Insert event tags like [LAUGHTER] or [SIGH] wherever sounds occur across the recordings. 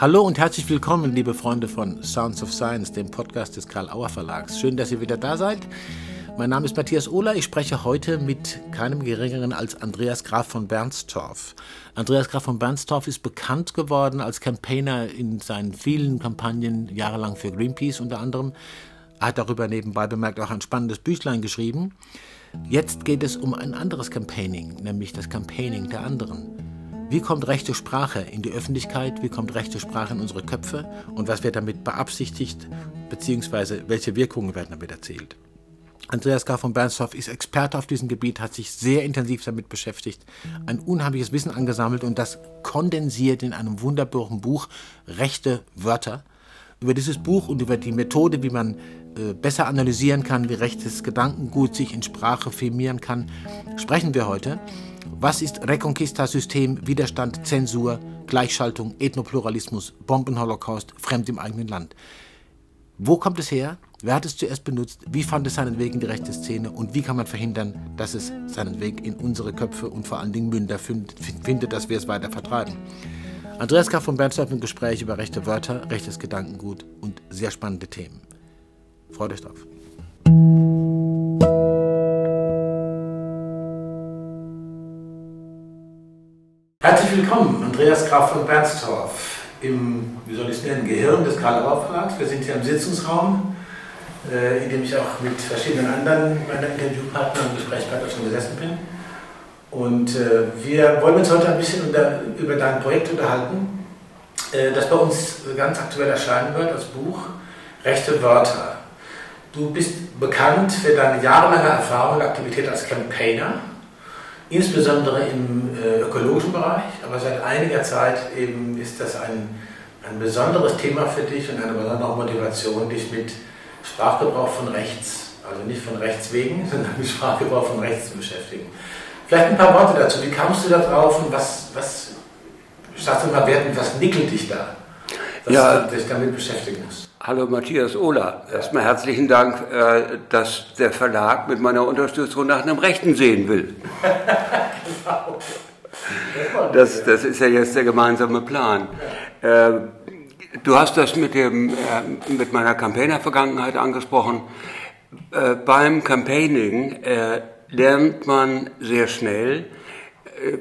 Hallo und herzlich willkommen, liebe Freunde von Sounds of Science, dem Podcast des Karl Auer Verlags. Schön, dass ihr wieder da seid. Mein Name ist Matthias Ohler. Ich spreche heute mit keinem Geringeren als Andreas Graf von Bernstorff. Andreas Graf von Bernstorff ist bekannt geworden als Campaigner in seinen vielen Kampagnen, jahrelang für Greenpeace unter anderem. Er hat darüber nebenbei bemerkt auch ein spannendes Büchlein geschrieben. Jetzt geht es um ein anderes Campaigning, nämlich das Campaigning der anderen. Wie kommt rechte Sprache in die Öffentlichkeit? Wie kommt rechte Sprache in unsere Köpfe? Und was wird damit beabsichtigt? Beziehungsweise welche Wirkungen werden damit erzielt? Andreas Gar von Bernstorff ist Experte auf diesem Gebiet, hat sich sehr intensiv damit beschäftigt, ein unheimliches Wissen angesammelt und das kondensiert in einem wunderbaren Buch Rechte Wörter. Über dieses Buch und über die Methode, wie man äh, besser analysieren kann, wie rechtes Gedankengut sich in Sprache firmieren kann, sprechen wir heute. Was ist Reconquista-System, Widerstand, Zensur, Gleichschaltung, Ethnopluralismus, Bombenholocaust, Fremd im eigenen Land? Wo kommt es her? Wer hat es zuerst benutzt? Wie fand es seinen Weg in die rechte Szene? Und wie kann man verhindern, dass es seinen Weg in unsere Köpfe und vor allen Dingen Münder findet, dass wir es weiter vertreiben? Andreas K. von Bernstorff im Gespräch über rechte Wörter, rechtes Gedankengut und sehr spannende Themen. Freut euch drauf. Herzlich willkommen, Andreas Graf von Bernstorff, im, wie soll ich es nennen, Gehirn des Karl Rauch Verlags. Wir sind hier im Sitzungsraum, äh, in dem ich auch mit verschiedenen anderen meiner Interviewpartner und Gesprächspartner schon gesessen bin. Und äh, wir wollen uns heute ein bisschen über dein Projekt unterhalten, äh, das bei uns ganz aktuell erscheinen wird, das Buch Rechte Wörter. Du bist bekannt für deine jahrelange Erfahrung und Aktivität als Campaigner insbesondere im äh, ökologischen Bereich, aber seit einiger Zeit eben ist das ein, ein besonderes Thema für dich und eine besondere Motivation, dich mit Sprachgebrauch von rechts, also nicht von rechts wegen, [LAUGHS] sondern mit Sprachgebrauch von rechts zu beschäftigen. Vielleicht ein paar Worte dazu. Wie kamst du da drauf und was, was sagst du mal wertend, was nickelt dich da, dass ja, du dich damit beschäftigen musst? Hallo Matthias Ohler. Erstmal herzlichen Dank, äh, dass der Verlag mit meiner Unterstützung nach einem Rechten sehen will. [LAUGHS] Das, das ist ja jetzt der gemeinsame Plan. Äh, du hast das mit, dem, äh, mit meiner Campaigner-Vergangenheit angesprochen. Beim Campaigning lernt man sehr schnell,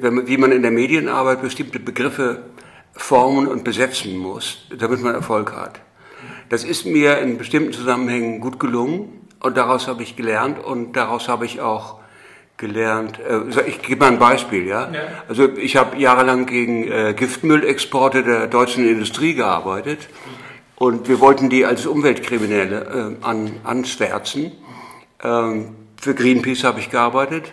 wie man in der Medienarbeit bestimmte Begriffe formen und besetzen muss, damit man Erfolg hat. Das ist mir in bestimmten Zusammenhängen gut gelungen und daraus habe ich gelernt und daraus habe ich auch gelernt. Äh, ich gebe mal ein Beispiel, ja. ja. Also ich habe jahrelang gegen äh, Giftmüllexporte der deutschen Industrie gearbeitet und wir wollten die als Umweltkriminelle äh, an, anschwärzen. Ähm, für Greenpeace habe ich gearbeitet.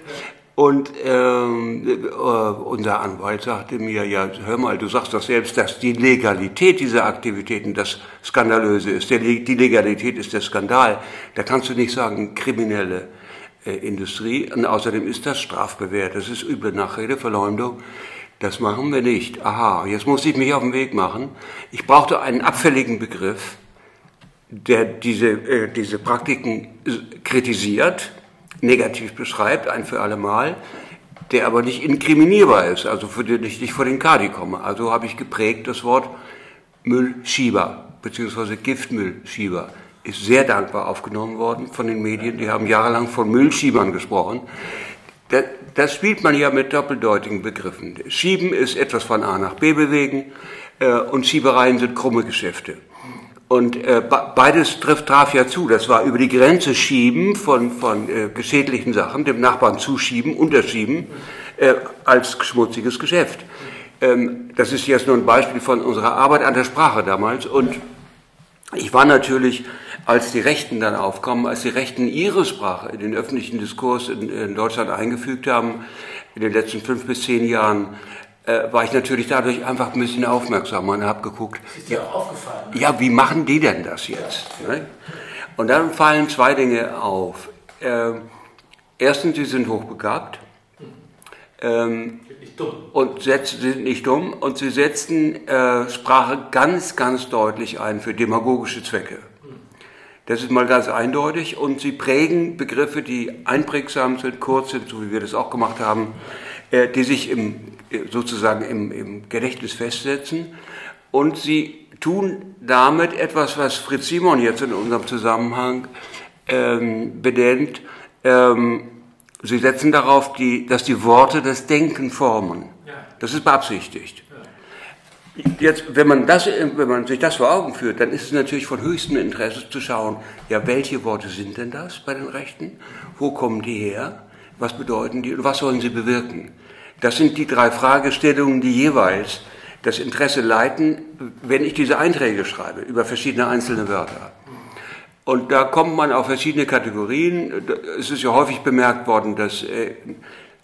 Und ähm, äh, unser Anwalt sagte mir, ja, hör mal, du sagst doch selbst, dass die Legalität dieser Aktivitäten das Skandalöse ist. Die Legalität ist der Skandal. Da kannst du nicht sagen, kriminelle äh, Industrie. Und außerdem ist das strafbewehrt. Das ist üble Nachrede, Verleumdung. Das machen wir nicht. Aha, jetzt muss ich mich auf den Weg machen. Ich brauchte einen abfälligen Begriff, der diese, äh, diese Praktiken kritisiert negativ beschreibt, ein für alle Mal, der aber nicht inkriminierbar ist, also für den ich nicht vor den Kadi komme. Also habe ich geprägt das Wort Müllschieber bzw. Giftmüllschieber ist sehr dankbar aufgenommen worden von den Medien. Die haben jahrelang von Müllschiebern gesprochen. Das, das spielt man ja mit doppeldeutigen Begriffen. Schieben ist etwas von A nach B bewegen äh, und Schiebereien sind krumme Geschäfte. Und äh, beides trifft, traf ja zu. Das war über die Grenze schieben von, von äh, geschädlichen Sachen, dem Nachbarn zuschieben, unterschieben, äh, als schmutziges Geschäft. Ähm, das ist jetzt nur ein Beispiel von unserer Arbeit an der Sprache damals. Und ich war natürlich, als die Rechten dann aufkommen, als die Rechten ihre Sprache in den öffentlichen Diskurs in, in Deutschland eingefügt haben, in den letzten fünf bis zehn Jahren, äh, war ich natürlich dadurch einfach ein bisschen aufmerksamer und habe geguckt. Ist dir auch aufgefallen? Ne? Ja, wie machen die denn das jetzt? Ja. Ne? Und dann fallen zwei Dinge auf. Ähm, erstens, sie sind hochbegabt. Ähm. Und setzen, sind nicht dumm und sie setzen äh, Sprache ganz, ganz deutlich ein für demagogische Zwecke. Das ist mal ganz eindeutig und sie prägen Begriffe, die einprägsam sind, kurz sind, so wie wir das auch gemacht haben, die sich im sozusagen im, im Gedächtnis festsetzen und sie tun damit etwas, was Fritz Simon jetzt in unserem Zusammenhang ähm, benennt. Ähm, sie setzen darauf, die, dass die Worte das Denken formen. Das ist beabsichtigt. Jetzt, wenn man, das, wenn man sich das vor Augen führt, dann ist es natürlich von höchstem Interesse zu schauen, ja, welche Worte sind denn das bei den Rechten? Wo kommen die her? Was bedeuten die und was sollen sie bewirken? Das sind die drei Fragestellungen, die jeweils das Interesse leiten, wenn ich diese Einträge schreibe über verschiedene einzelne Wörter. Und da kommt man auf verschiedene Kategorien. Es ist ja häufig bemerkt worden, dass äh,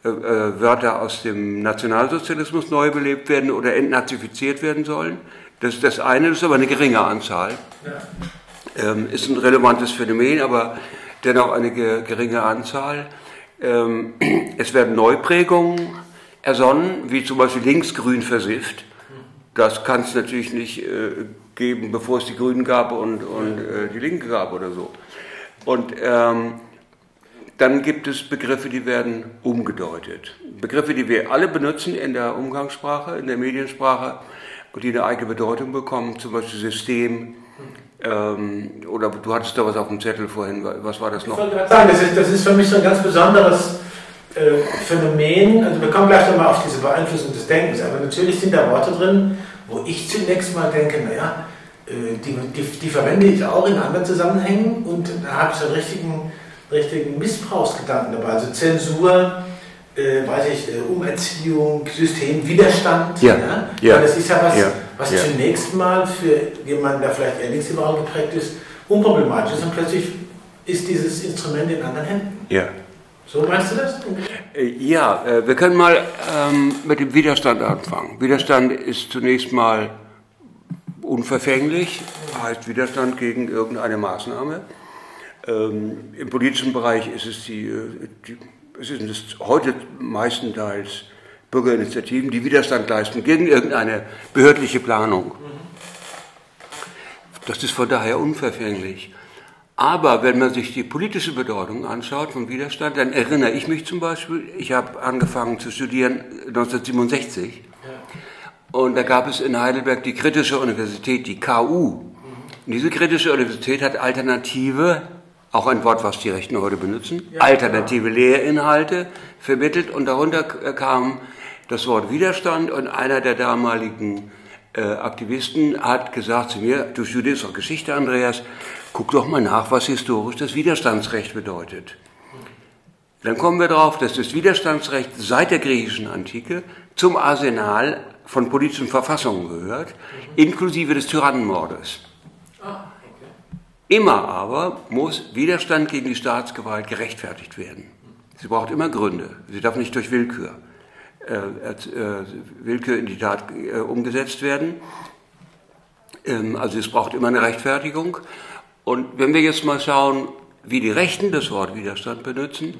äh, Wörter aus dem Nationalsozialismus neu belebt werden oder entnazifiziert werden sollen. Das ist das eine, das ist aber eine geringe Anzahl. Ja. Ähm, ist ein relevantes Phänomen, aber dennoch eine geringe Anzahl. Ähm, es werden Neuprägungen ersonnen, wie zum Beispiel linksgrün versifft. Das kann es natürlich nicht äh, geben, bevor es die Grünen gab und, und äh, die Linke gab oder so. Und ähm, dann gibt es Begriffe, die werden umgedeutet. Begriffe, die wir alle benutzen in der Umgangssprache, in der Mediensprache und die eine eigene Bedeutung bekommen, zum Beispiel System. Ähm, oder du hattest da was auf dem Zettel vorhin, was war das noch? Ich wollte gerade sagen, das ist, das ist für mich so ein ganz besonderes äh, Phänomen. Also wir kommen gleich nochmal auf diese Beeinflussung des Denkens, aber natürlich sind da Worte drin, wo ich zunächst mal denke, naja, äh, die, die, die verwende ich auch in anderen Zusammenhängen und da habe ich so einen richtigen richtigen Missbrauchsgedanken dabei. Also Zensur, äh, weiß ich, äh, Umerziehung, System, Widerstand. Ja. ja? ja. das ist ja was, ja. was ja. zunächst mal für jemanden, der vielleicht eher linksliberal geprägt ist, unproblematisch ist und plötzlich ist dieses Instrument in anderen Händen. Ja. So meinst du das? Äh, ja, äh, wir können mal ähm, mit dem Widerstand anfangen. Widerstand ist zunächst mal unverfänglich, heißt Widerstand gegen irgendeine Maßnahme. Ähm, Im politischen Bereich ist es, die, äh, die, es ist heute meistenteils Bürgerinitiativen, die Widerstand leisten gegen irgendeine behördliche Planung. Das ist von daher unverfänglich. Aber wenn man sich die politische Bedeutung anschaut vom Widerstand, dann erinnere ich mich zum Beispiel, ich habe angefangen zu studieren 1967 und da gab es in Heidelberg die kritische Universität, die KU. Und diese kritische Universität hat alternative auch ein Wort, was die Rechten heute benutzen, ja, alternative. Lehrinhalte vermittelt. Und darunter kam das Wort Widerstand. Und einer der damaligen äh, Aktivisten hat gesagt zu mir, du studierst doch Geschichte, Andreas, guck doch mal nach, was historisch das Widerstandsrecht bedeutet. Dann kommen wir darauf, dass das Widerstandsrecht seit der griechischen Antike zum Arsenal von politischen Verfassungen gehört, inklusive des Tyrannenmordes. Immer aber muss Widerstand gegen die Staatsgewalt gerechtfertigt werden. Sie braucht immer Gründe. Sie darf nicht durch Willkür, Willkür in die Tat äh, umgesetzt werden. Ähm, also es braucht immer eine Rechtfertigung. Und wenn wir jetzt mal schauen, wie die Rechten das Wort Widerstand benutzen,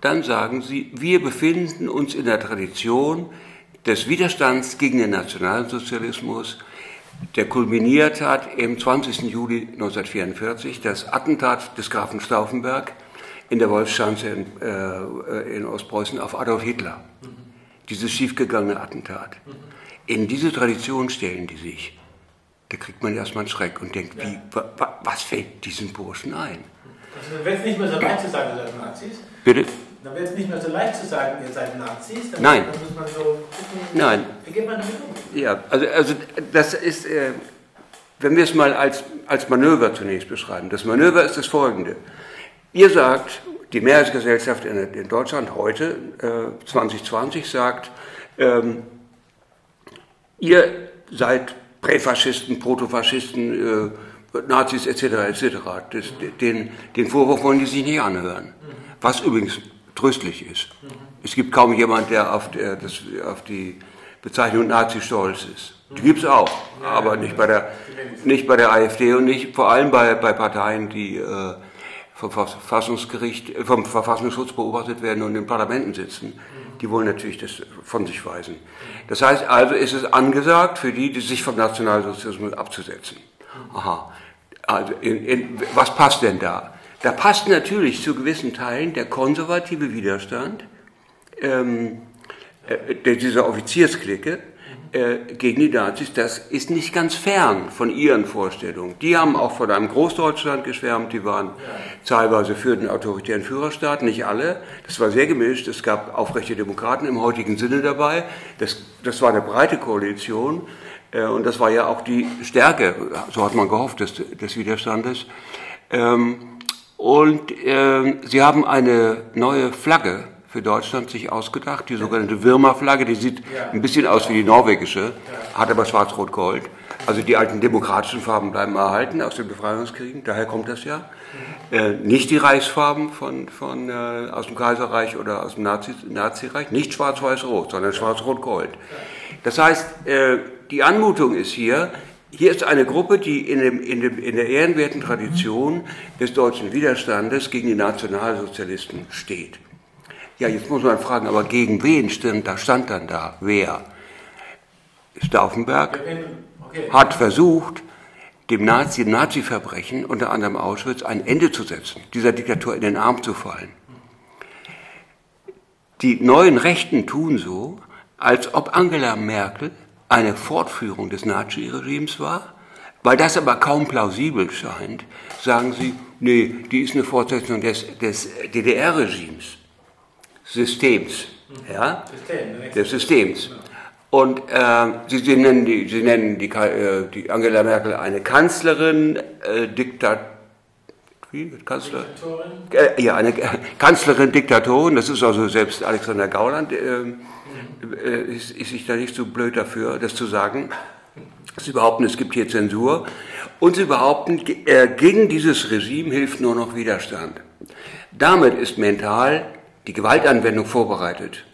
dann sagen sie, wir befinden uns in der Tradition des Widerstands gegen den Nationalsozialismus, der kulminiert hat im 20. Juli 1944, das Attentat des Grafen Stauffenberg in der Wolfschanze in, äh, in Ostpreußen auf Adolf Hitler. Mhm. Dieses schiefgegangene Attentat. In diese Tradition stellen die sich. Da kriegt man erstmal einen Schreck und denkt, ja. wie, wa, was fällt diesen Burschen ein? Also dann wird es nicht mehr so leicht zu sagen, ihr seid Nazis. Bitte? Dann wird es nicht mehr so leicht zu sagen, ihr seid Nazis. Dann Nein. Dann muss man so gucken, Nein. wie geht man damit um? Ja, also, also das ist, äh, wenn wir es mal als, als Manöver zunächst beschreiben. Das Manöver ist das folgende. Ihr sagt, die Mehrheitsgesellschaft in, in Deutschland heute, äh, 2020, sagt, ähm, ihr seid Präfaschisten, Protofaschisten, äh, Nazis etc. etc. Das, den, den Vorwurf wollen die sich nicht anhören. Was übrigens tröstlich ist. Es gibt kaum jemand, der auf, der, das, auf die Bezeichnung Nazi stolz ist. Die gibt es auch, aber nicht bei, der, nicht bei der AfD und nicht vor allem bei, bei Parteien, die äh, vom Verfassungsgericht, äh, vom Verfassungsschutz beobachtet werden und in Parlamenten sitzen. Die wollen natürlich das von sich weisen. Das heißt also, ist es angesagt für die, die sich vom Nationalsozialismus abzusetzen. Aha. Also, in, in, was passt denn da? Da passt natürlich zu gewissen Teilen der konservative Widerstand ähm, äh, dieser Offiziersklicke, gegen die Nazis, das ist nicht ganz fern von ihren Vorstellungen. Die haben auch von einem Großdeutschland geschwärmt, die waren teilweise für den autoritären Führerstaat, nicht alle. Das war sehr gemischt. Es gab aufrechte Demokraten im heutigen Sinne dabei. Das, das war eine breite Koalition. Äh, und das war ja auch die Stärke, so hat man gehofft, des, des Widerstandes. Ähm, und äh, sie haben eine neue Flagge für Deutschland sich ausgedacht, die sogenannte Wirma-Flagge, die sieht ja. ein bisschen aus wie die norwegische, hat aber schwarz-rot-gold. Also die alten demokratischen Farben bleiben erhalten aus den Befreiungskriegen, daher kommt das ja. Mhm. Äh, nicht die Reichsfarben von, von, äh, aus dem Kaiserreich oder aus dem Nazi, Nazireich, nicht schwarz-weiß-rot, sondern schwarz-rot-gold. Das heißt, äh, die Anmutung ist hier, hier ist eine Gruppe, die in, dem, in, dem, in der ehrenwerten Tradition des deutschen Widerstandes gegen die Nationalsozialisten steht. Ja, jetzt muss man fragen, aber gegen wen stand, da stand dann da? Wer? Stauffenberg hat versucht, dem Nazi, Nazi-Verbrechen, unter anderem Auschwitz, ein Ende zu setzen, dieser Diktatur in den Arm zu fallen. Die neuen Rechten tun so, als ob Angela Merkel eine Fortführung des Nazi-Regimes war. Weil das aber kaum plausibel scheint, sagen sie, nee, die ist eine Fortsetzung des, des DDR-Regimes, Systems, ja, des Systems. Und äh, sie, sie, nennen, die, sie nennen die, äh, die Angela Merkel eine Kanzlerin, äh, Diktat, wie, Kanzler? Äh, ja, eine Kanzlerin, Diktatorin, das ist also selbst Alexander Gauland, äh, äh, ist, ist sich da nicht so blöd dafür, das zu sagen. Sie behaupten, es gibt hier Zensur. Und sie behaupten, gegen dieses Regime hilft nur noch Widerstand. Damit ist mental die Gewaltanwendung vorbereitet.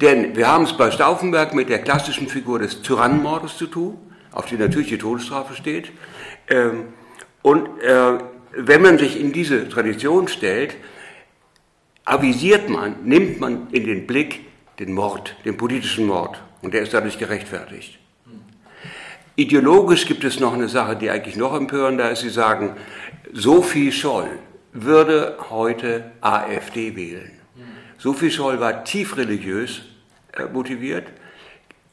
Denn wir haben es bei Stauffenberg mit der klassischen Figur des Tyrannenmordes zu tun, auf die natürlich die Todesstrafe steht. Ähm, und äh, wenn man sich in diese Tradition stellt, avisiert man, nimmt man in den Blick den Mord, den politischen Mord. Und der ist dadurch gerechtfertigt. Ideologisch gibt es noch eine Sache, die eigentlich noch empörender ist. Sie sagen, Sophie Scholl würde heute AfD wählen. Sophie Scholl war tief religiös äh, motiviert,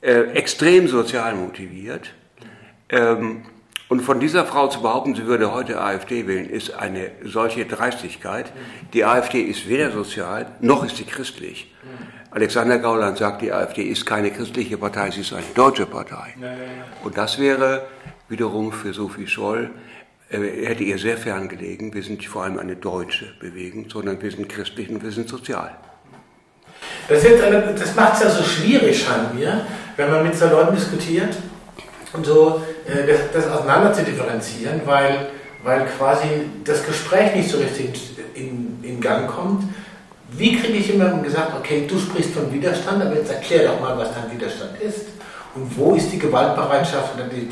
äh, extrem sozial motiviert. Ähm, und von dieser Frau zu behaupten, sie würde heute AfD wählen, ist eine solche Dreistigkeit. Die AfD ist weder sozial, noch ist sie christlich. Alexander Gauland sagt, die AfD ist keine christliche Partei, sie ist eine deutsche Partei. Und das wäre wiederum für Sophie Scholl, hätte ihr sehr fern gelegen. Wir sind vor allem eine deutsche Bewegung, sondern wir sind christlich und wir sind sozial. Das, das macht es ja so schwierig, scheint mir, wenn man mit so Leuten diskutiert und so äh, das, das auseinander zu differenzieren, weil, weil quasi das Gespräch nicht so richtig in, in Gang kommt wie kriege ich jemandem gesagt, okay, du sprichst von Widerstand, aber jetzt erklär doch mal, was dein Widerstand ist. Und wo ist die Gewaltbereitschaft oder die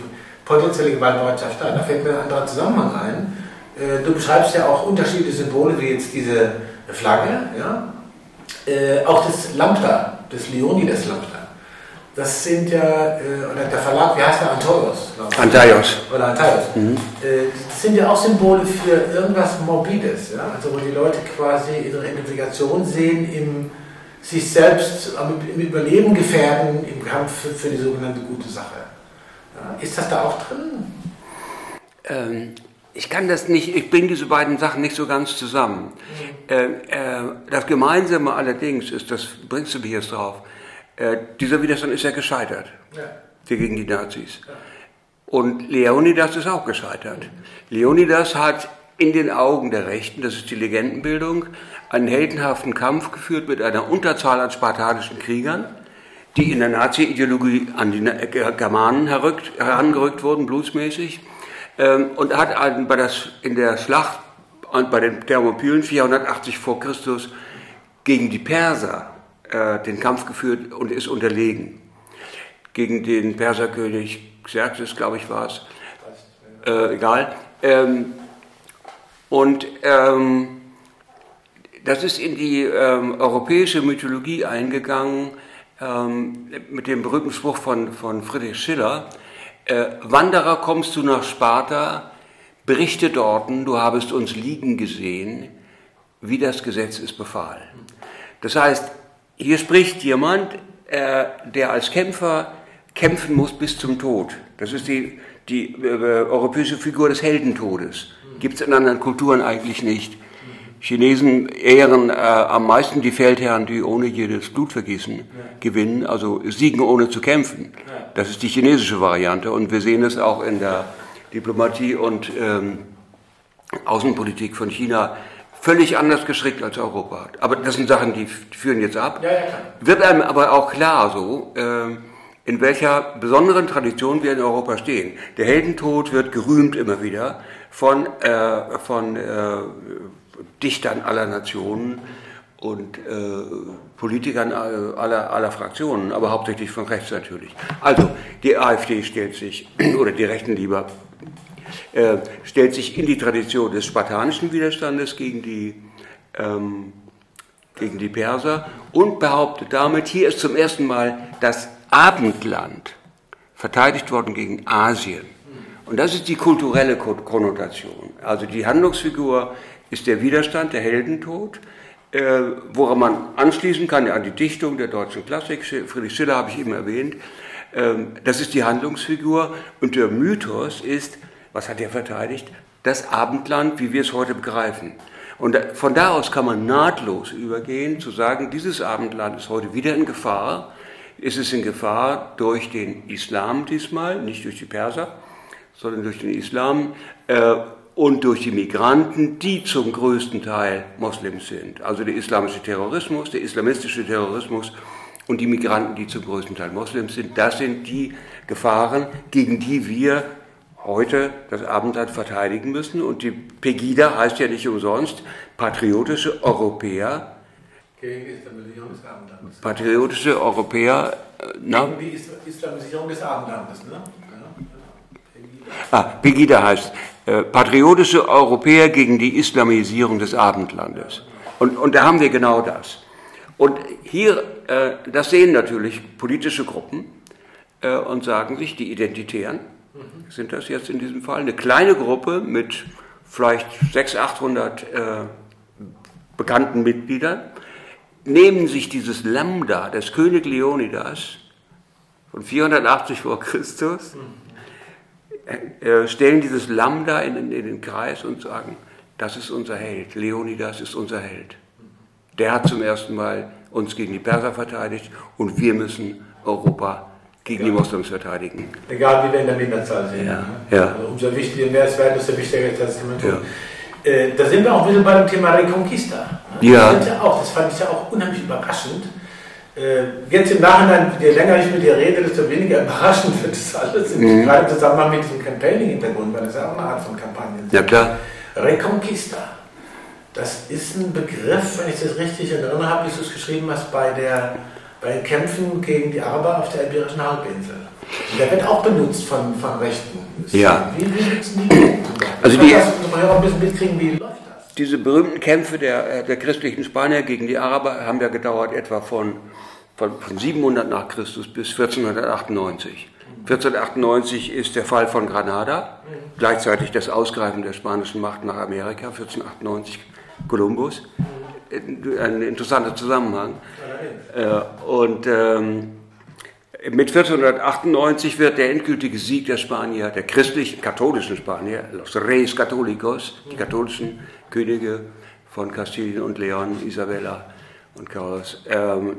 potenzielle Gewaltbereitschaft da? Da fällt mir ein anderer Zusammenhang ein. Äh, du beschreibst ja auch unterschiedliche Symbole, wie jetzt diese Flagge, ja? Äh, auch das Lambda, das Leonidas Lambda. Das sind ja, äh, oder der Verlag, wie heißt der? Antaios. Antaios. Oder Antaios. Mhm. Das sind ja auch Symbole für irgendwas Morbides, ja? also wo die Leute quasi ihre Identifikation sehen im sich selbst im Überleben gefährden, im Kampf für die sogenannte gute Sache. Ist das da auch drin? Ähm, ich kann das nicht, ich bringe diese beiden Sachen nicht so ganz zusammen. Mhm. Äh, äh, das Gemeinsame allerdings ist, das bringst du mir jetzt drauf, äh, dieser Widerstand ist ja gescheitert ja. gegen die Nazis. Ja. Und Leonidas ist auch gescheitert. Mhm. Leonidas hat in den Augen der Rechten, das ist die Legendenbildung, einen heldenhaften Kampf geführt mit einer Unterzahl an spartanischen Kriegern, die in der Nazi-Ideologie an die Germanen herangerückt wurden, blutsmäßig, ähm, und hat bei das, in der Schlacht bei den Thermopylen 480 vor Christus gegen die Perser äh, den Kampf geführt und ist unterlegen. Gegen den Perserkönig Xerxes, glaube ich, war es. Äh, egal. Ähm, und ähm, das ist in die ähm, europäische Mythologie eingegangen ähm, mit dem berühmten Spruch von, von Friedrich Schiller. Äh, Wanderer kommst du nach Sparta, berichte dorten, du habest uns liegen gesehen, wie das Gesetz es befahl. Das heißt, hier spricht jemand, äh, der als Kämpfer kämpfen muss bis zum Tod. Das ist die, die äh, europäische Figur des Heldentodes. Gibt es in anderen Kulturen eigentlich nicht. Chinesen ehren äh, am meisten die Feldherren, die ohne jedes Blutvergießen ja. gewinnen, also siegen ohne zu kämpfen. Ja. Das ist die chinesische Variante und wir sehen es auch in der Diplomatie und ähm, Außenpolitik von China völlig anders gestrickt als Europa. Aber das sind Sachen, die führen jetzt ab. Ja, Wird einem aber auch klar so, äh, in welcher besonderen Tradition wir in Europa stehen. Der Heldentod wird gerühmt immer wieder von, äh, von äh, Dichtern aller Nationen und äh, Politikern aller, aller Fraktionen, aber hauptsächlich von rechts natürlich. Also die AfD stellt sich, [CLEARS THROAT] oder die Rechten lieber, äh, stellt sich in die Tradition des spartanischen Widerstandes gegen die, ähm, gegen die Perser und behauptet damit, hier ist zum ersten Mal das Abendland verteidigt worden gegen Asien. Und das ist die kulturelle Konnotation. Also die Handlungsfigur ist der Widerstand, der Heldentod, äh, woran man anschließen kann an die Dichtung der deutschen Klassik. Friedrich Schiller habe ich eben erwähnt. Ähm, das ist die Handlungsfigur. Und der Mythos ist, was hat er verteidigt? Das Abendland, wie wir es heute begreifen. Und von da aus kann man nahtlos übergehen, zu sagen, dieses Abendland ist heute wieder in Gefahr. Ist es in Gefahr durch den Islam diesmal, nicht durch die Perser, sondern durch den Islam. Äh, und durch die Migranten, die zum größten Teil Moslems sind. Also der islamische Terrorismus, der islamistische Terrorismus und die Migranten, die zum größten Teil Moslems sind, das sind die Gefahren, gegen die wir heute das Abendland verteidigen müssen. Und die Pegida heißt ja nicht umsonst patriotische Europäer. Gegen Islamisierung des Abendlandes. Patriotische Europäer. Äh, na? Gegen die Islamisierung des Abendlandes, ne? Ah, Pegida heißt äh, patriotische Europäer gegen die Islamisierung des Abendlandes. Und, und da haben wir genau das. Und hier, äh, das sehen natürlich politische Gruppen äh, und sagen sich, die Identitären sind das jetzt in diesem Fall, eine kleine Gruppe mit vielleicht 600, 800 äh, bekannten Mitgliedern, nehmen sich dieses Lambda des König Leonidas von 480 vor Christus, äh, stellen dieses Lambda in, in, in, den Kreis und sagen, das ist unser Held, Leonidas ist unser Held. Der hat zum ersten Mal uns gegen die Perser verteidigt und wir müssen Europa gegen Egal. die Moslems verteidigen. Egal wie wir in der Minderzahl sind. Ja. Ja. Also umso wichtiger, mehr es wert, desto wichtiger ist das ja. Äh, da sind wir auch wieder bei dem Thema Reconquista. Ja. Das, ja auch, das fand ich ja auch unheimlich überraschend äh, jetzt im Nachhinein, je länger ich mit dir rede, desto weniger überraschend wird das alles. Mhm. Gerade im Zusammenhang mit diesem Campaigning-Hintergrund, weil das ja auch eine Art von Kampagne ist. Ja, klar. Reconquista. Das ist ein Begriff, wenn ich das richtig in Erinnerung habe, wie du es geschrieben hast, bei, der, bei Kämpfen gegen die Araber auf der Iberischen Halbinsel. Und der wird auch benutzt von, von Rechten. Ja. Wie, wie nutzen die? Also die, das, mal ein bisschen mitkriegen, wie läuft das? Diese berühmten Kämpfe der, der christlichen Spanier gegen die Araber haben ja gedauert etwa von von, von 700 nach Christus bis 1498. 1498 ist der Fall von Granada, gleichzeitig das Ausgreifen der spanischen Macht nach Amerika, 1498 Kolumbus. Ein interessanter Zusammenhang. Äh, und ähm, mit 1498 wird der endgültige Sieg der Spanier, der christlichen, katholischen Spanier, los Reyes Católicos, die katholischen Könige von Kastilien und Leon, Isabella und Carlos, ähm,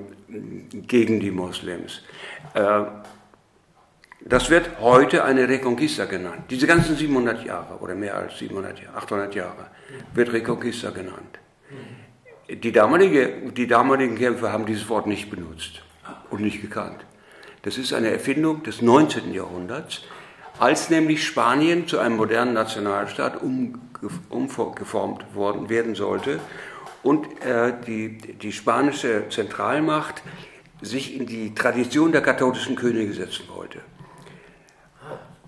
gegen die Moslems. Äh, das wird heute eine Reconquista genannt. Diese ganzen 700 Jahre oder mehr als 700 Jahre, 800 Jahre wird Reconquista genannt. Die, damalige, die damaligen Kämpfer haben dieses Wort nicht benutzt und nicht gekannt. Das ist eine Erfindung des 19. Jahrhunderts, als nämlich Spanien zu einem modernen Nationalstaat umgeformt worden werden sollte und äh, die, die spanische Zentralmacht sich in die Tradition der katholischen Könige setzen wollte.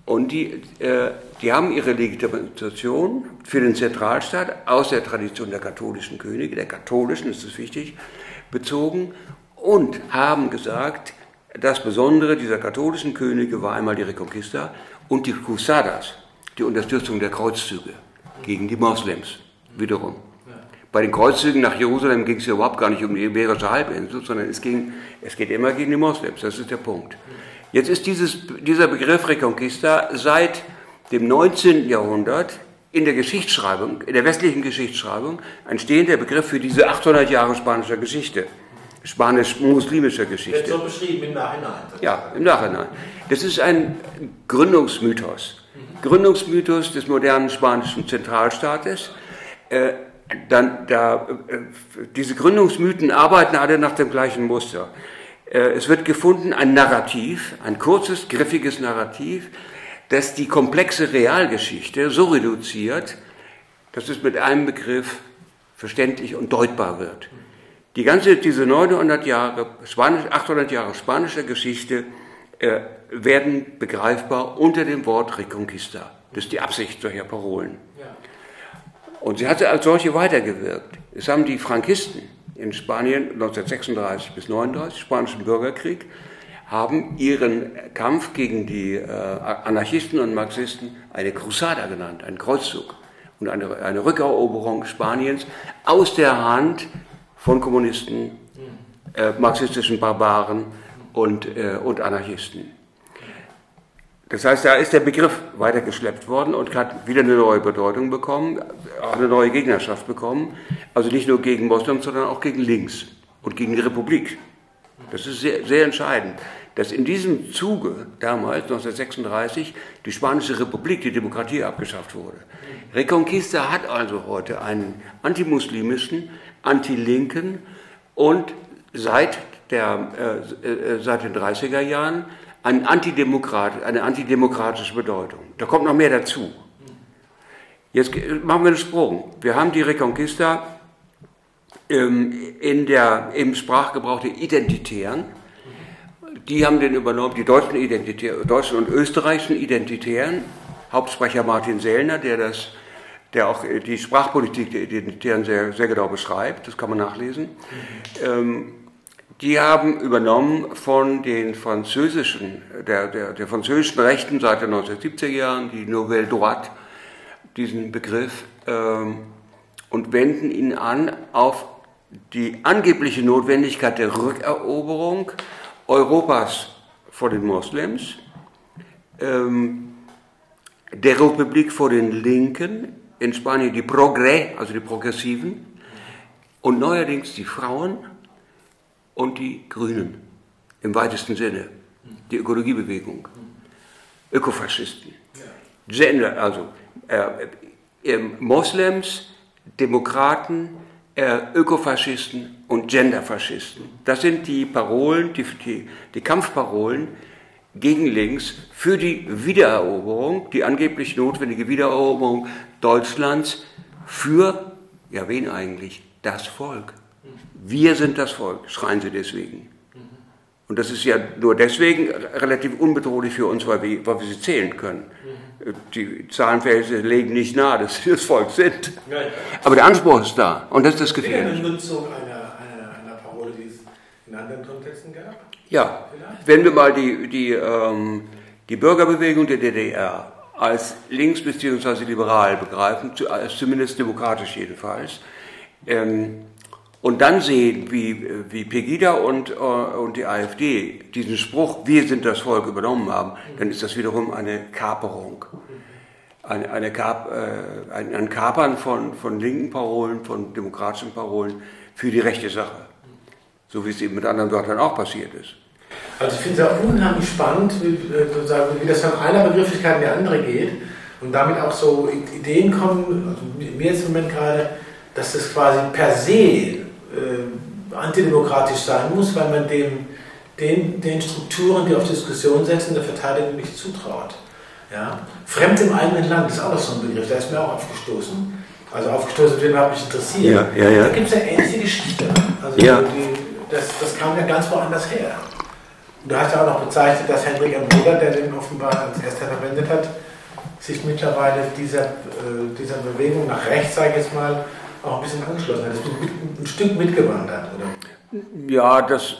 Und die, äh, die haben ihre Legitimation für den Zentralstaat aus der Tradition der katholischen Könige, der katholischen, ist es wichtig, bezogen und haben gesagt, das Besondere dieser katholischen Könige war einmal die Reconquista und die Cruzadas, die Unterstützung der Kreuzzüge gegen die Moslems wiederum. Bei den Kreuzzügen nach Jerusalem ging es ja überhaupt gar nicht um die Iberische Halbinsel, sondern es, ging, es geht immer gegen die Moslems, das ist der Punkt. Jetzt ist dieses, dieser Begriff Reconquista seit dem 19. Jahrhundert in der Geschichtsschreibung, in der westlichen Geschichtsschreibung, ein stehender Begriff für diese 800 Jahre spanischer Geschichte, spanisch-muslimischer Geschichte. Wird so beschrieben im Nachhinein. Ja, im Nachhinein. Das ist ein Gründungsmythos. Gründungsmythos des modernen spanischen Zentralstaates. Äh, dann, da, äh, diese Gründungsmythen arbeiten alle nach dem gleichen Muster. Äh, es wird gefunden ein Narrativ, ein kurzes, griffiges Narrativ, das die komplexe Realgeschichte so reduziert, dass es mit einem Begriff verständlich und deutbar wird. Die ganze, diese 900 Jahre, Spanisch, 800 Jahre spanischer Geschichte äh, werden begreifbar unter dem Wort Reconquista. Das ist die Absicht solcher Parolen. Und sie hatte als solche weitergewirkt. Es haben die Frankisten in Spanien 1936 bis 1939, Spanischen Bürgerkrieg, haben ihren Kampf gegen die äh, Anarchisten und Marxisten eine Crusada genannt, einen Kreuzzug und eine, eine Rückeroberung Spaniens aus der Hand von Kommunisten, äh, marxistischen Barbaren und, äh, und Anarchisten. Das heißt, da ist der Begriff weitergeschleppt worden und hat wieder eine neue Bedeutung bekommen, eine neue Gegnerschaft bekommen. Also nicht nur gegen Moslems, sondern auch gegen links und gegen die Republik. Das ist sehr, sehr entscheidend, dass in diesem Zuge damals, 1936, die Spanische Republik, die Demokratie abgeschafft wurde. Reconquista hat also heute einen antimuslimischen, antilinken und seit, der, äh, äh seit den 30er Jahren ein Antidemokrat, eine antidemokratische Bedeutung. Da kommt noch mehr dazu. Jetzt machen wir einen Sprung. Wir haben die Reconquista ähm, in der, im Sprachgebrauch der Identitären. Die haben den übernommen, die deutschen, Identitären, deutschen und österreichischen Identitären. Hauptsprecher Martin Sellner, der, das, der auch die Sprachpolitik der Identitären sehr, sehr genau beschreibt, das kann man nachlesen. Ähm, die haben übernommen von den französischen, der, der, der französischen Rechten seit den 1970er Jahren, die Nouvelle Droite, diesen Begriff, ähm, und wenden ihn an auf die angebliche Notwendigkeit der Rückeroberung Europas vor den Moslems, ähm, der Republik vor den Linken, in Spanien die Progre, also die Progressiven, und neuerdings die Frauen und die Grünen im weitesten Sinne, die Ökologiebewegung, Ökofaschisten, Gender, also äh, äh, Moslems, Demokraten, äh, Ökofaschisten und Genderfaschisten. Das sind die Parolen, die, die, die Kampfparolen gegen links für die Wiedereroberung, die angeblich notwendige Wiedereroberung Deutschlands für, ja wen eigentlich, das Volk. Wir sind das Volk, schreien sie deswegen. Und das ist ja nur deswegen relativ unbedrohlich für uns, weil wir, weil wir sie zählen können. Die Zahlenverhältnisse legen nicht nahe, dass sie das Volk sind. Aber der Anspruch ist da und das ist das Gefährliche. Eine Nutzung einer, einer, einer Parole, die es in anderen Kontexten gab? Ja, Vielleicht? wenn wir mal die, die, ähm, die Bürgerbewegung der DDR als links- bzw. liberal begreifen, als zumindest demokratisch jedenfalls, ähm, und dann sehen, wie, wie Pegida und, äh, und die AfD diesen Spruch, wir sind das Volk, übernommen haben, dann ist das wiederum eine Kaperung. Eine, eine Kap, äh, ein, ein Kapern von, von linken Parolen, von demokratischen Parolen für die rechte Sache. So wie es eben mit anderen Wörtern auch passiert ist. Also ich finde es ja unheimlich spannend, wie, äh, wie das von einer Begrifflichkeit in die andere geht und damit auch so Ideen kommen, also mir jetzt im Moment gerade, dass das quasi per se äh, antidemokratisch sein muss, weil man dem, den, den Strukturen, die auf Diskussion setzen, der Verteidigung nicht zutraut. Ja? Fremd im eigenen Land ist auch noch so ein Begriff, der ist mir auch aufgestoßen. Also aufgestoßen, den habe ich interessiert. Ja, ja, ja. Da gibt es ja ähnliche Geschichte. Also ja. die, das, das kam ja ganz woanders her. Du hast ja auch noch bezeichnet, dass Henrik M. Bruder, der den offenbar als erster verwendet hat, sich mittlerweile dieser, äh, dieser Bewegung nach rechts, sage ich jetzt mal, auch ein bisschen angeschlossen hat. Ist ein Stück mitgewandert, oder? Ja, das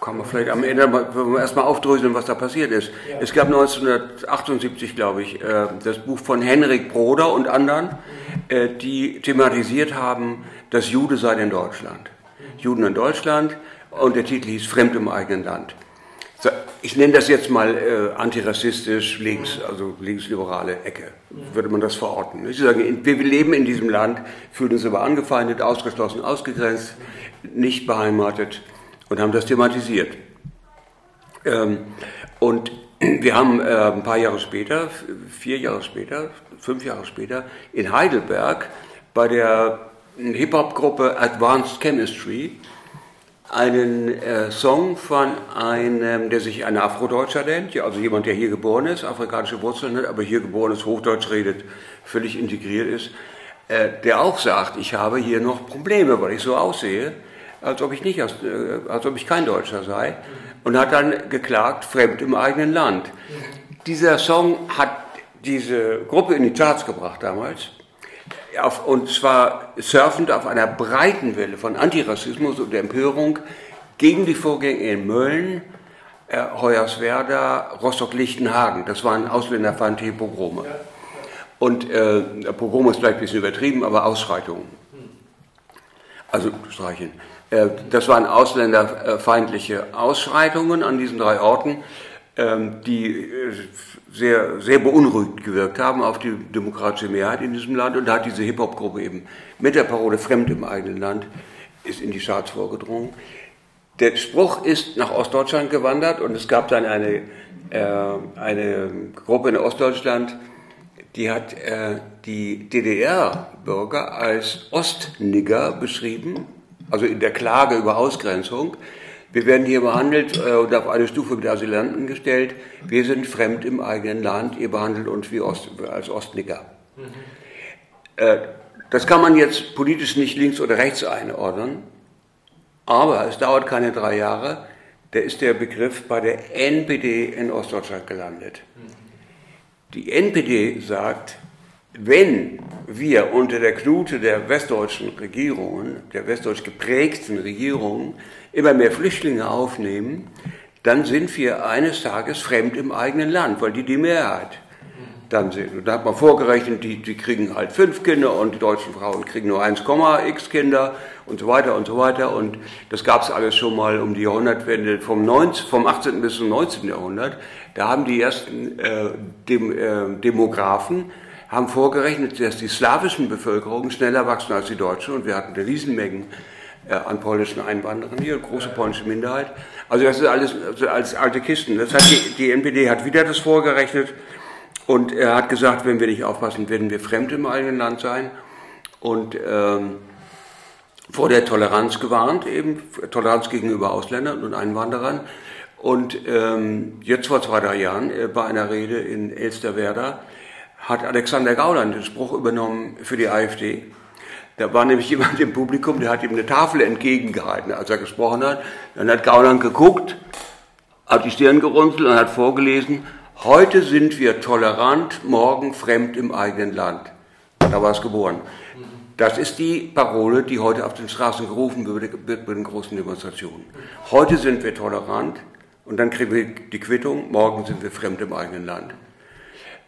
kann man vielleicht am Ende mal, erstmal aufdröseln, was da passiert ist. Ja. Es gab 1978, glaube ich, äh, das Buch von Henrik Broder und anderen, mhm. die thematisiert haben, das Jude sei in Deutschland. Mhm. Juden in Deutschland und der Titel hieß Fremd im eigenen Land. ich nenne das jetzt mal äh, antirassistisch, links, also linksliberale Ecke, würde man das verorten. Ich sage, wir leben in diesem Land, fühlen uns aber angefeindet, ausgeschlossen, ausgegrenzt, nicht beheimatet und haben das thematisiert. Ähm, und [CLEARS THROAT] wir haben äh, ein paar Jahre später, vier Jahre später, fünf Jahre später, in Heidelberg bei der Hip-Hop-Gruppe Advanced Chemistry einen äh, Song von einem, der sich ein Afrodeutscher nennt, also jemand, der hier geboren ist, afrikanische Wurzeln hat, aber hier geboren ist, Hochdeutsch redet, völlig integriert ist, äh, der auch sagt, ich habe hier noch Probleme, weil ich so aussehe, als ob ich nicht, aus, äh, als ob ich kein Deutscher sei, und hat dann geklagt, fremd im eigenen Land. Dieser Song hat diese Gruppe in die Charts gebracht damals auf, und zwar surfend auf einer breiten Welle von Antirassismus und Empörung gegen die Vorgänge in Mölln, äh, Hoyerswerda, Rostock-Lichtenhagen. Das waren ausländerfeindliche Pogrome. Und äh, Pogrom ist vielleicht ein bisschen übertrieben, aber Ausschreitungen. Also streichen. Äh, das waren ausländerfeindliche Ausschreitungen an diesen drei Orten, die äh, sehr, sehr beunruhigend gewirkt haben auf die demokratische Mehrheit in diesem Land. Und da hat diese Hip-Hop-Gruppe eben mit der Parole Fremd im eigenen Land ist in die Charts vorgedrungen. Der Spruch ist nach Ostdeutschland gewandert und es gab dann eine, äh, eine Gruppe in Ostdeutschland, die hat äh, die DDR-Bürger als Ostnigger beschrieben, also in der Klage über Ausgrenzung. Wir werden hier behandelt äh, und auf eine Stufe mit Asylanten gestellt. Wir sind fremd im eigenen Land. Ihr behandelt uns wie Ost, als Ostnicker. Mhm. Äh, das kann man jetzt politisch nicht links oder rechts einordnen. Aber es dauert keine drei Jahre. Da ist der Begriff bei der NPD in Ostdeutschland gelandet. Mhm. Die NPD sagt, wenn wir unter der Knute der westdeutschen Regierungen, der westdeutsch geprägten Regierungen, immer mehr Flüchtlinge aufnehmen, dann sind wir eines Tages fremd im eigenen Land, weil die die Mehrheit dann sind. Und da hat man vorgerechnet, die, die kriegen halt fünf Kinder und die deutschen Frauen kriegen nur 1,x Kinder und so weiter und so weiter. Und das gab es alles schon mal um die Jahrhundertwende vom, 19, vom 18. bis zum 19. Jahrhundert. Da haben die ersten äh, Dem, äh, Demografen haben vorgerechnet, dass die slawischen Bevölkerungen schneller wachsen als die deutschen und wir hatten Riesenmengen an polnischen Einwanderern hier, große polnische Minderheit. Also das ist alles also als alte Kisten. Das hat die, die NPD hat wieder das vorgerechnet und er hat gesagt, wenn wir nicht aufpassen, werden wir fremd im eigenen Land sein und ähm, vor der Toleranz gewarnt, eben Toleranz gegenüber Ausländern und Einwanderern. Und ähm, jetzt vor zwei, drei Jahren äh, bei einer Rede in Elsterwerda hat Alexander Gauland den Spruch übernommen für die AfD. Da war nämlich jemand im Publikum, der hat ihm eine Tafel entgegengehalten, als er gesprochen hat. Dann hat Gauland geguckt, hat die Stirn gerunzelt und hat vorgelesen, heute sind wir tolerant, morgen fremd im eigenen Land. Da war es geboren. Das ist die Parole, die heute auf den Straßen gerufen wird bei den großen Demonstrationen. Heute sind wir tolerant und dann kriegen wir die Quittung, morgen sind wir fremd im eigenen Land.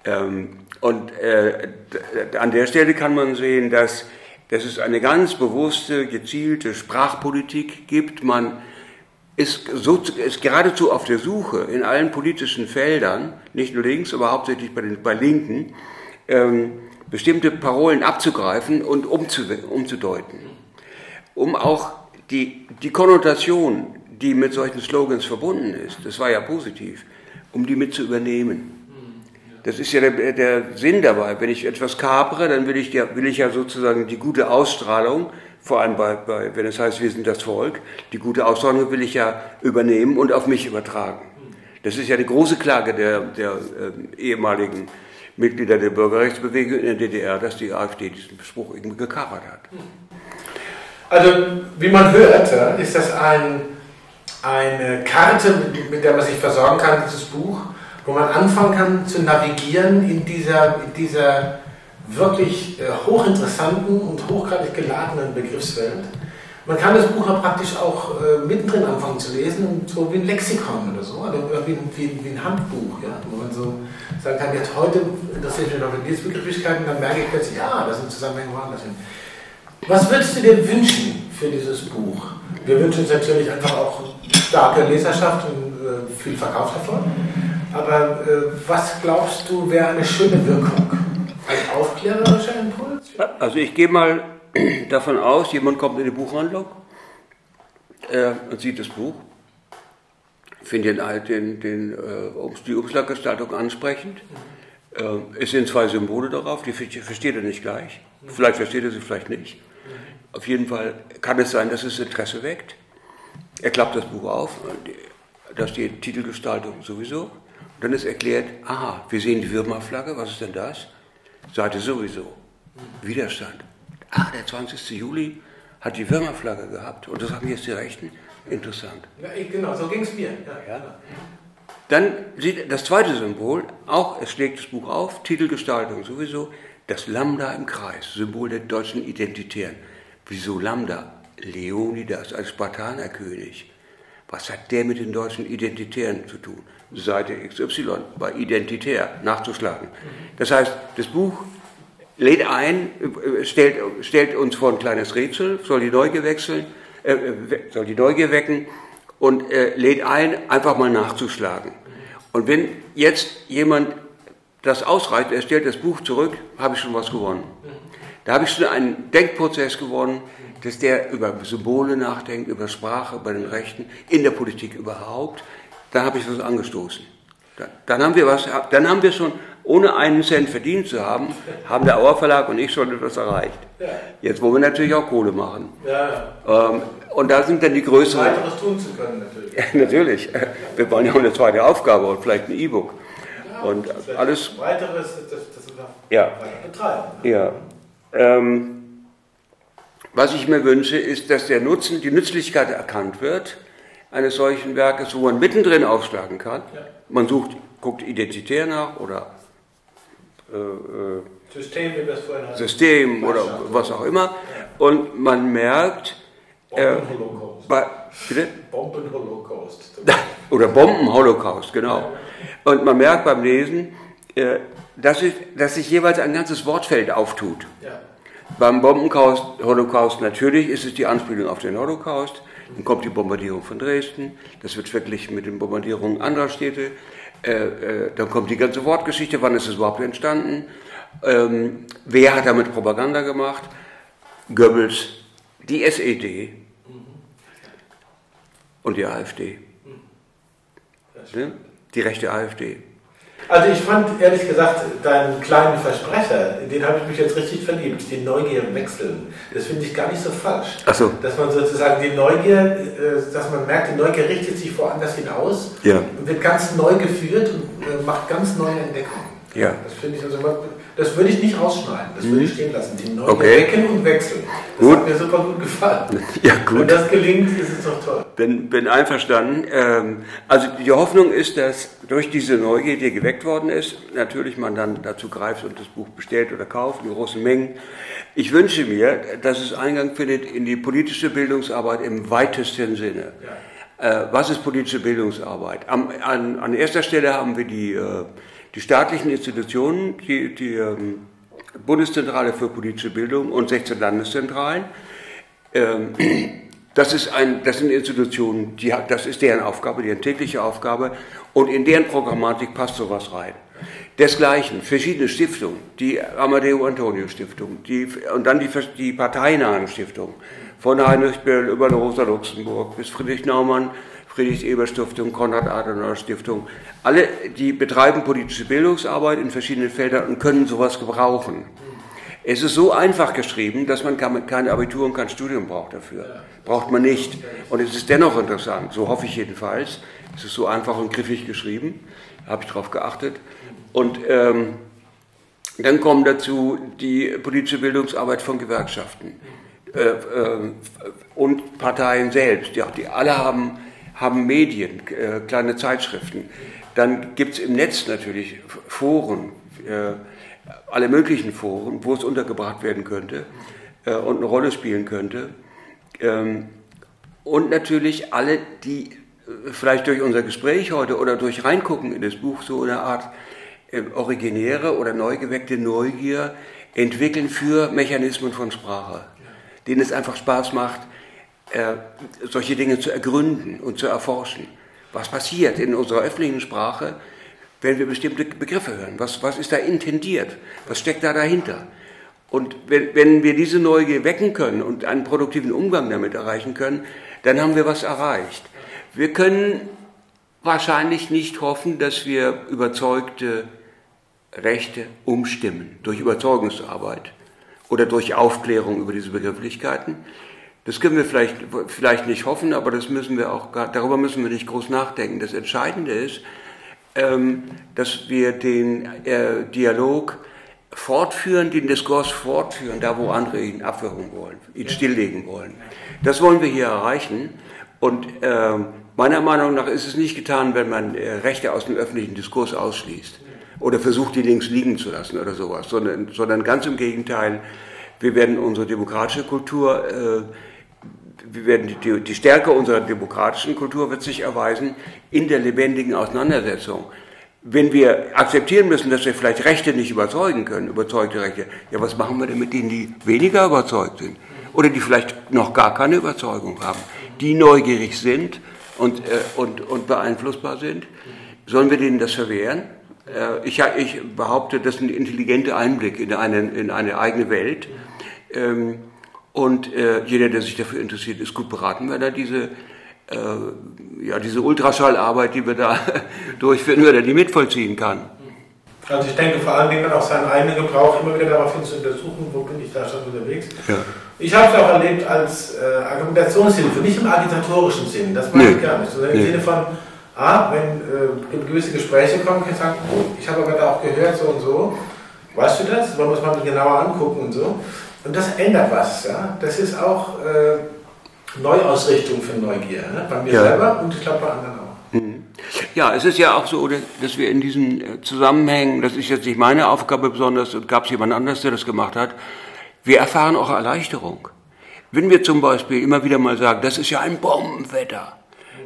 Ähm, und äh, an der Stelle kann man sehen, dass, dass es eine ganz bewusste, gezielte Sprachpolitik gibt. Man ist, so, ist geradezu auf der Suche in allen politischen Feldern, nicht nur links, aber hauptsächlich bei, den, bei Linken, ähm, bestimmte Parolen abzugreifen und umzu, umzudeuten, um auch die, die Konnotation, die mit solchen Slogans verbunden ist, das war ja positiv, um die mit zu übernehmen. Das ist ja der, der, Sinn dabei. Wenn ich etwas kapere, dann will ich, ja, will ich ja sozusagen die gute Ausstrahlung, vor allem bei, bei, wenn es heißt, wir sind das Volk, die gute Ausstrahlung will ich ja übernehmen und auf mich übertragen. Das ist ja die große Klage der, der äh, ehemaligen Mitglieder der Bürgerrechtsbewegung in der DDR, dass die AfD diesen Spruch irgendwie gekapert hat. Also, wie man hört, ist das ein, eine Karte, mit der man sich versorgen kann, dieses Buch wo man anfangen kann zu navigieren in dieser, in dieser wirklich äh, hochinteressanten und hochgradig geladenen Begriffswelt. Man kann das Buch ja praktisch auch äh, mittendrin anfangen zu lesen, so wie ein Lexikon oder so, oder wie, wie, wie ein Handbuch, ja, wo man so sagen kann, jetzt heute interessiere ich mich noch für Begrifflichkeiten, dann merke ich plötzlich, ja, das sind Zusammenhänge woanders hin. Was würdest du dir wünschen für dieses Buch? Wir wünschen uns natürlich einfach auch starke Leserschaft und äh, viel verkauft davon. Aber äh, was glaubst du, wäre eine schöne Wirkung? Ein aufklärerischer Impuls? Also ich gehe mal [CLEARS THROAT] davon aus, jemand kommt in die Buchhandlung äh, und sieht das Buch, findet den, den, äh, die Umschlaggestaltung ansprechend. Äh, es sind zwei Symbole darauf, die versteht er nicht gleich. Vielleicht versteht er sie, vielleicht nicht. Auf jeden Fall kann es sein, dass es Interesse weckt. Er klappt das Buch auf, da steht Titelgestaltung sowieso. Und dann ist erklärt, aha, wir sehen die Würmerflagge, was ist denn das? Seite sowieso. Widerstand. Ah, der 20. Juli hat die Würmerflagge gehabt und das haben jetzt die Rechten. Interessant. Ja, genau, so ging es mir. Ja. Ja. Dann sieht das zweite Symbol, auch es schlägt das Buch auf, Titelgestaltung sowieso, das Lambda im Kreis, Symbol der deutschen Identitären. Wieso Lambda? Leonidas als Spartanerkönig. Was hat der mit den deutschen Identitären zu tun? Seite XY bei Identitär nachzuschlagen. Das heißt, das Buch lädt ein, stellt, stellt uns vor ein kleines Rätsel, soll die Neugier wechseln, äh, soll die Neugier wecken und äh, lädt ein, einfach mal nachzuschlagen. Und wenn jetzt jemand das ausreicht, er stellt das Buch zurück, habe ich schon was gewonnen. Da habe ich schon einen Denkprozess gewonnen, dass der über Symbole nachdenkt, über Sprache, über den Rechten, in der Politik überhaupt. Da habe ich was angestoßen. Dann haben wir was, dann haben wir schon, ohne einen Cent verdient zu haben, haben der Auer Verlag und ich schon etwas erreicht. Jetzt wollen wir natürlich auch Kohle machen. Ja. Ähm, und da sind dann die größeren. Weiteres tun zu können, natürlich. [LAUGHS] natürlich. Wir wollen ja auch eine zweite Aufgabe und vielleicht ein E-Book. Ja, und alles. Weiteres, das, das ja. weiter betreiben. Ja. Ähm, was ich mir wünsche, ist, dass der Nutzen, die Nützlichkeit erkannt wird eines solchen Werkes, wo man mittendrin aufschlagen kann. Ja. Man sucht, guckt identitär nach oder äh, äh System, wie wir es vorhin hatten. System oder was auch immer. Ja. Und man merkt, Bombenholocaust. Äh? Bombenholocaust. [LAUGHS] oder Bombenholocaust, genau. Und man merkt beim Lesen, äh, dass, ich, dass sich jeweils ein ganzes Wortfeld auftut. Ja. Beim Bombenholocaust natürlich ist es die Anspielung auf den Holocaust. Dann kommt die Bombardierung von Dresden. Das wird verglichen mit den Bombardierungen anderer Städte. Äh, äh, dann kommt die ganze Wortgeschichte. Wann ist es überhaupt entstanden? Ähm, wer hat damit Propaganda gemacht? Goebbels, die SED und die AfD. Ne? Die rechte AfD. Also ich fand ehrlich gesagt deinen kleinen Versprecher, in den habe ich mich jetzt richtig verliebt, die Neugier wechseln. Das finde ich gar nicht so falsch. Ach so. Dass man sozusagen die Neugier, äh, dass man merkt, die Neugier richtet sich woanders hinaus ja. und wird ganz neu geführt und äh, macht ganz neue Entdeckungen. Ja. Das finde ich also, das würde ich nicht rausschneiden, das würde ich mhm. stehen lassen. Die Neugier okay. wecken und wechseln. Das gut. hat mir super gut gefallen. [LAUGHS] Ja, gut. Wenn das gelingt, ist es doch toll. Bin, bin einverstanden. Ähm, also die Hoffnung ist, dass durch diese Neugier, die geweckt worden ist, natürlich man dann dazu greift und das Buch bestellt oder kauft in großen Mengen. Ich wünsche mir, dass es Eingang findet in die politische Bildungsarbeit im weitesten Sinne. Ja. Äh, was ist politische Bildungsarbeit? Am, an, an erster Stelle haben wir die äh, die staatlichen Institutionen, die, die ähm, Bundeszentrale für politische Bildung und 16 Landeszentralen, ähm, [CLEARS THROAT] das, ist ein, das sind Institutionen, die, das ist deren Aufgabe, deren tägliche Aufgabe und in deren Programmatik passt sowas rein. Desgleichen verschiedene Stiftungen, die Amadeo Antonio Stiftung, und dann die, die parteinahen Stiftungen, von Heinrich Böll über Rosa Luxemburg bis Friedrich Naumann, Friedrich-Ebert-Stiftung, Konrad-Adenauer-Stiftung. Alle, die betreiben politische Bildungsarbeit in verschiedenen Feldern und können sowas gebrauchen. Es ist so einfach geschrieben, dass man kein Abitur und kein Studium braucht dafür. Braucht man nicht. Und es ist dennoch interessant, so hoffe ich jedenfalls. Es ist so einfach und griffig geschrieben, habe ich darauf geachtet. Und ähm, dann kommen dazu die politische Bildungsarbeit von Gewerkschaften äh, äh, und Parteien selbst. Ja, die alle haben haben Medien, äh, kleine Zeitschriften. Dann gibt es im Netz natürlich Foren, äh, alle möglichen Foren, wo es untergebracht werden könnte äh, und eine Rolle spielen könnte. Ähm, und natürlich alle, die äh, vielleicht durch unser Gespräch heute oder durch Reingucken in das Buch so eine Art äh, originäre oder neu geweckte Neugier entwickeln für Mechanismen von Sprache, denen es einfach Spaß macht, äh, solche Dinge zu ergründen und zu erforschen. Was passiert in unserer öffentlichen Sprache, wenn wir bestimmte Begriffe hören? Was, was ist da intendiert? Was steckt da dahinter? Und wenn, wenn wir diese Neugier wecken können und einen produktiven Umgang damit erreichen können, dann haben wir was erreicht. Wir können wahrscheinlich nicht hoffen, dass wir überzeugte Rechte umstimmen durch Überzeugungsarbeit oder durch Aufklärung über diese Begrifflichkeiten. Das können wir vielleicht, vielleicht nicht hoffen, aber das müssen wir auch, darüber müssen wir nicht groß nachdenken. Das Entscheidende ist, ähm, dass wir den äh, Dialog fortführen, den Diskurs fortführen, da wo andere ihn abwürgen wollen, ihn stilllegen wollen. Das wollen wir hier erreichen. Und äh, meiner Meinung nach ist es nicht getan, wenn man äh, Rechte aus dem öffentlichen Diskurs ausschließt oder versucht, die links liegen zu lassen oder sowas, sondern, sondern ganz im Gegenteil, wir werden unsere demokratische Kultur, äh, wir werden die, die Stärke unserer demokratischen Kultur wird sich erweisen in der lebendigen Auseinandersetzung. Wenn wir akzeptieren müssen, dass wir vielleicht Rechte nicht überzeugen können, überzeugte Rechte, ja, was machen wir denn mit denen, die weniger überzeugt sind? Oder die vielleicht noch gar keine Überzeugung haben, die neugierig sind und, äh, und, und beeinflussbar sind? Sollen wir denen das verwehren? Äh, ich, ich, behaupte, das ist ein intelligenter Einblick in eine, in eine eigene Welt. Ähm, und äh, jeder, der sich dafür interessiert, ist gut beraten, wenn er diese, äh, ja, diese Ultraschallarbeit, die wir da [LAUGHS] durchführen, wenn er die mitvollziehen kann. Also ich denke vor allen Dingen auch seinen eigenen Gebrauch immer wieder darauf hin zu untersuchen, wo bin ich da schon unterwegs. Ja. Ich habe es auch erlebt als äh, Argumentationshilfe, nicht im agitatorischen Sinn, das mache nee. ich gar nicht, sondern im nee. Sinne von, ah, wenn äh, gewisse Gespräche kommen, kann ich sagen, oh, ich habe aber da auch gehört, so und so. Weißt du das? Da muss man genauer angucken und so. Und das ändert was. Ja? Das ist auch äh, Neuausrichtung für Neugier. Ne? Bei mir ja. selber und ich glaube bei anderen auch. Mhm. Ja, es ist ja auch so, dass wir in diesen äh, Zusammenhängen, das ist jetzt nicht meine Aufgabe besonders, und gab es jemand anderes, der das gemacht hat, wir erfahren auch Erleichterung. Wenn wir zum Beispiel immer wieder mal sagen, das ist ja ein Bombenwetter,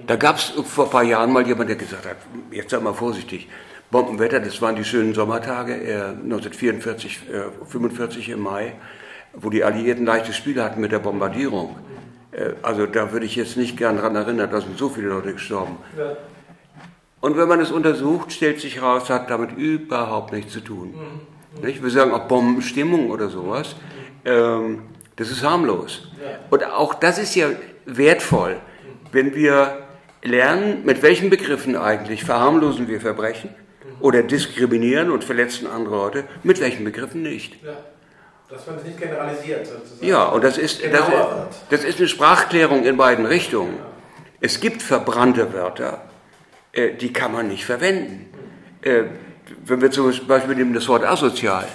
da gab es vor ein paar Jahren mal jemand, der gesagt hat, jetzt sei mal vorsichtig, Bombenwetter, das waren die schönen Sommertage äh, 1944, äh, 45 im Mai, wo die Alliierten leichtes Spiel hatten mit der Bombardierung. Äh, also da würde ich jetzt nicht gern daran erinnern, da sind so viele Leute gestorben. Ja. Und wenn man es untersucht, stellt sich heraus, hat damit überhaupt nichts zu tun. Mhm. Nicht? Wir sagen auch Bombenstimmung oder sowas. Ähm, das ist harmlos. Ja. Und auch das ist ja wertvoll, wenn wir lernen, mit welchen Begriffen eigentlich verharmlosen wir Verbrechen oder diskriminieren und verletzen andere Leute, mit welchen Begriffen nicht. Ja. Dass man es nicht generalisiert sozusagen. Ja, und das ist, das, das ist eine Sprachklärung in beiden Richtungen. Es gibt verbrannte Wörter, äh, die kann man nicht verwenden. Äh, wenn wir zum Beispiel nehmen das Wort asozial,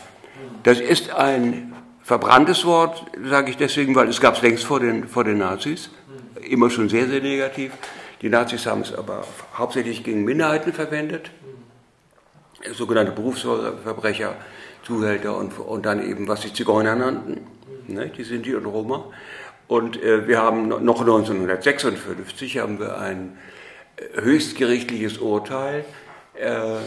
das ist ein verbranntes Wort, sage ich deswegen, weil es gab es längst vor den, vor den Nazis, immer schon sehr, sehr negativ. Die Nazis haben es aber hauptsächlich gegen Minderheiten verwendet, sogenannte Berufsverbrecher, Zuhälter und, und dann eben, was die Zigeuner nannten, ne, die Sinti und Roma. Und äh, wir haben noch 1956 haben wir ein äh, höchstgerichtliches Urteil. Äh,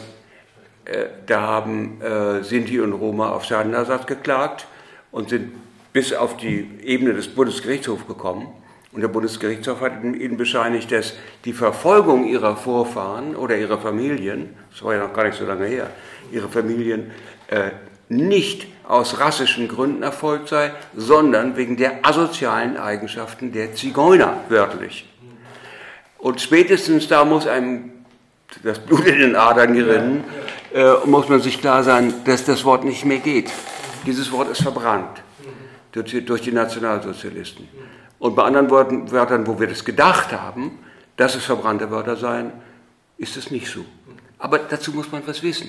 äh, da haben äh, Sinti und Roma auf Schadenersatz geklagt und sind bis auf die Ebene des Bundesgerichtshofs gekommen. Und der Bundesgerichtshof hat ihnen bescheinigt, dass die Verfolgung ihrer Vorfahren oder ihrer Familien, das war ja noch gar nicht so lange her, ihre Familien äh, nicht aus rassischen Gründen erfolgt sei, sondern wegen der asozialen Eigenschaften der Zigeuner, wörtlich. Und spätestens da muss einem das Blut in den Adern gerinnen, äh, muss man sich klar sein, dass das Wort nicht mehr geht. Dieses Wort ist verbrannt durch, durch die Nationalsozialisten. Und bei anderen Wörtern, Wörtern, wo wir das gedacht haben, dass es verbrannte Wörter seien, ist es nicht so. Aber dazu muss man was wissen.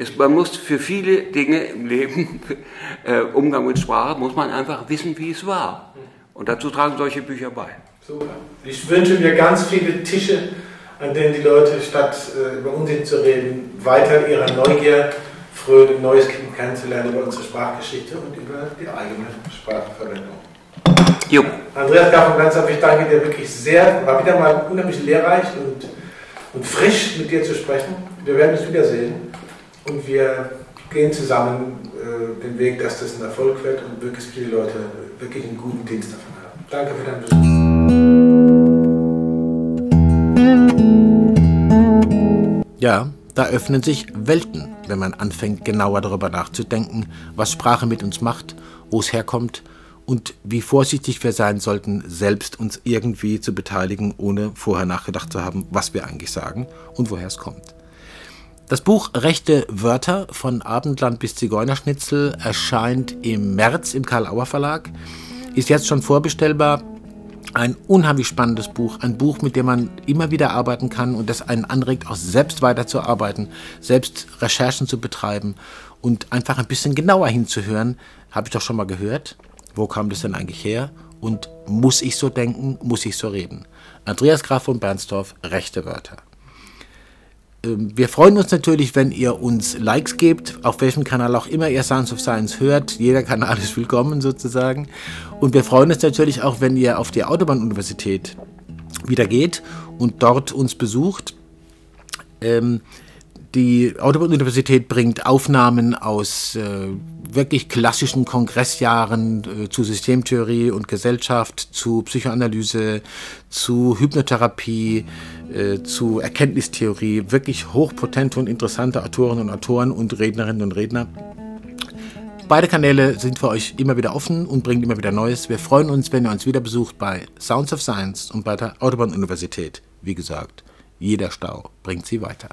Es, man muss für viele Dinge im Leben, [LAUGHS] äh, Umgang mit Sprache, muss man einfach wissen, wie es war. Und dazu tragen solche Bücher bei. Super. Ich wünsche mir ganz viele Tische, an denen die Leute, statt äh, über Unsinn zu reden, weiter ihrer Neugier frönen, Neues kennenzulernen über unsere Sprachgeschichte und über die eigene Sprachverwendung. Jo. Andreas Graf und ganz ich danke dir wirklich sehr. War wieder mal unheimlich lehrreich und, und frisch mit dir zu sprechen. Wir werden uns wiedersehen und wir gehen zusammen äh, den Weg, dass das ein Erfolg wird und wirklich viele Leute wirklich einen guten Dienst davon haben. Danke für deinen Besuch. Ja, da öffnen sich Welten, wenn man anfängt genauer darüber nachzudenken, was Sprache mit uns macht, wo es herkommt und wie vorsichtig wir sein sollten, selbst uns irgendwie zu beteiligen, ohne vorher nachgedacht zu haben, was wir eigentlich sagen und woher es kommt. Das Buch Rechte Wörter von Abendland bis Zigeunerschnitzel erscheint im März im Karl-Auer Verlag, ist jetzt schon vorbestellbar. Ein unheimlich spannendes Buch, ein Buch, mit dem man immer wieder arbeiten kann und das einen anregt, auch selbst weiterzuarbeiten, selbst Recherchen zu betreiben und einfach ein bisschen genauer hinzuhören. Habe ich doch schon mal gehört. Wo kam das denn eigentlich her? Und muss ich so denken? Muss ich so reden? Andreas Graf von Bernstorff, rechte Wörter. Ähm, wir freuen uns natürlich, wenn ihr uns Likes gebt, auf welchem Kanal auch immer ihr Sounds of Science hört. Jeder Kanal ist willkommen sozusagen. Und wir freuen uns natürlich auch, wenn ihr auf die Autobahnuniversität wieder geht und dort uns besucht. Ähm, die Autobahn-Universität bringt Aufnahmen aus äh, wirklich klassischen Kongressjahren äh, zu Systemtheorie und Gesellschaft, zu Psychoanalyse, zu Hypnotherapie, äh, zu Erkenntnistheorie. Wirklich hochpotente und interessante Autoren und Autoren und Rednerinnen und Redner. Beide Kanäle sind für euch immer wieder offen und bringen immer wieder Neues. Wir freuen uns, wenn ihr uns wieder besucht bei Sounds of Science und bei der Autobahn-Universität. Wie gesagt, jeder Stau bringt sie weiter.